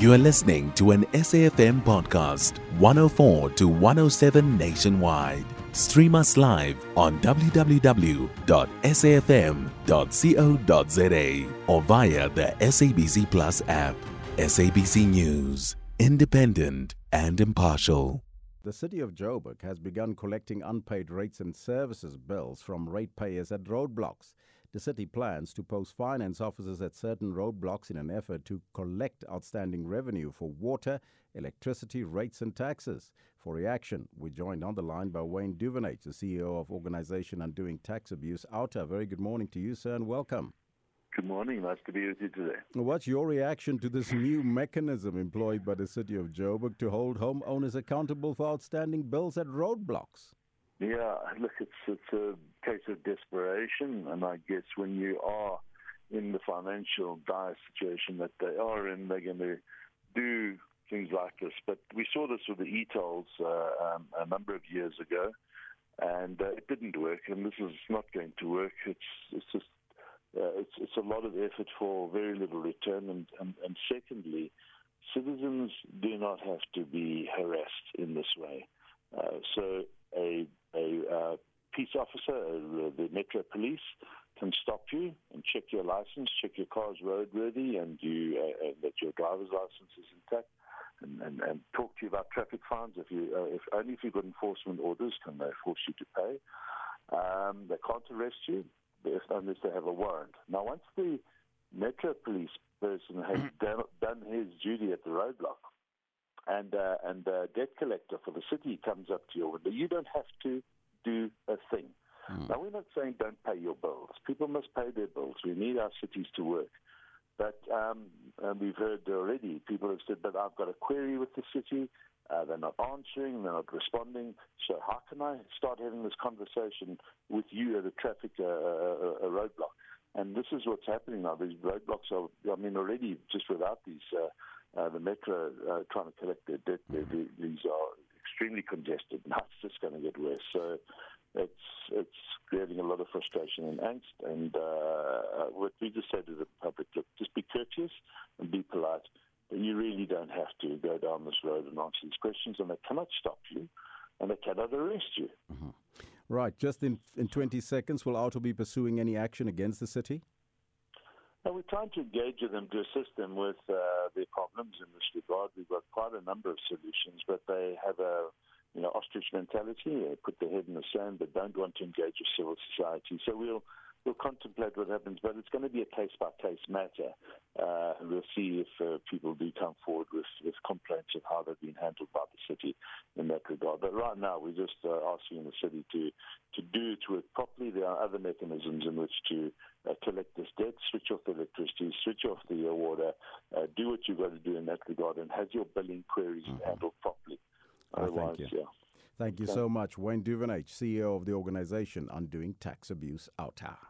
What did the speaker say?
You are listening to an SAFM podcast, 104 to 107 nationwide. Stream us live on www.safm.co.za or via the SABC Plus app. SABC News, independent and impartial. The city of Joburg has begun collecting unpaid rates and services bills from ratepayers at roadblocks. The city plans to post finance officers at certain roadblocks in an effort to collect outstanding revenue for water, electricity rates, and taxes. For reaction, we're joined on the line by Wayne Duvenage, the CEO of Organization Undoing Tax Abuse, OUTA. Very good morning to you, sir, and welcome. Good morning. Nice to be with you today. What's your reaction to this new mechanism employed by the city of Joburg to hold homeowners accountable for outstanding bills at roadblocks? Yeah, look, it's it's a case of desperation, and I guess when you are in the financial dire situation that they are in, they're going to do things like this. But we saw this with the e-tolls uh, um, a number of years ago, and uh, it didn't work. And this is not going to work. It's it's just uh, it's it's a lot of effort for very little return. And and, and secondly, citizens do not have to be harassed in this way. Uh, so a a uh, peace officer, uh, the Metro Police, can stop you and check your license, check your car's roadworthy, and you uh, uh, that your driver's license is intact, and, and, and talk to you about traffic fines. If you, uh, if only if you've got enforcement orders, can they force you to pay? Um, they can't arrest you unless they have a warrant. Now, once the Metro Police person has done, done his duty at the roadblock, and uh, and the debt collector for the city comes up to your window, you don't have to do a thing. Mm. Now, we're not saying don't pay your bills. People must pay their bills. We need our cities to work. But um, and we've heard already, people have said, but I've got a query with the city. Uh, they're not answering, they're not responding. So how can I start having this conversation with you at a traffic uh, a, a roadblock? And this is what's happening now. These roadblocks are, I mean, already just without these, uh, uh, the metro uh, trying to collect their debt, these are extremely congested. Now it's just going to get worse. So it's it's creating a lot of frustration and angst. And uh, what we just say to the public: look, just be courteous and be polite. But you really don't have to go down this road and answer these questions, and they cannot stop you, and they cannot arrest you. Mm-hmm. Right. Just in in 20 seconds, will OUTA be pursuing any action against the city? And we're trying to engage with them to assist them with uh, their problems in this regard. We've got quite a number of solutions, but they have a you know ostrich mentality. They put their head in the sand, but don't want to engage with civil society. So we'll we'll contemplate what happens, but it's going to be a case by case matter, uh, and we'll see if uh, people do come forward with, with complaints of how they've been handled by the city in that regard. But right now, we're just uh, asking the city to to do it work properly. There are other mechanisms in which to uh, collect this debt, switch off the electricity, switch off the water, uh, do what you've got to do in that regard, and have your billing queries mm-hmm. handled properly. Otherwise, thank you. yeah. Thank you so much, Wayne Duvenage, CEO of the organization Undoing Tax Abuse OUTA.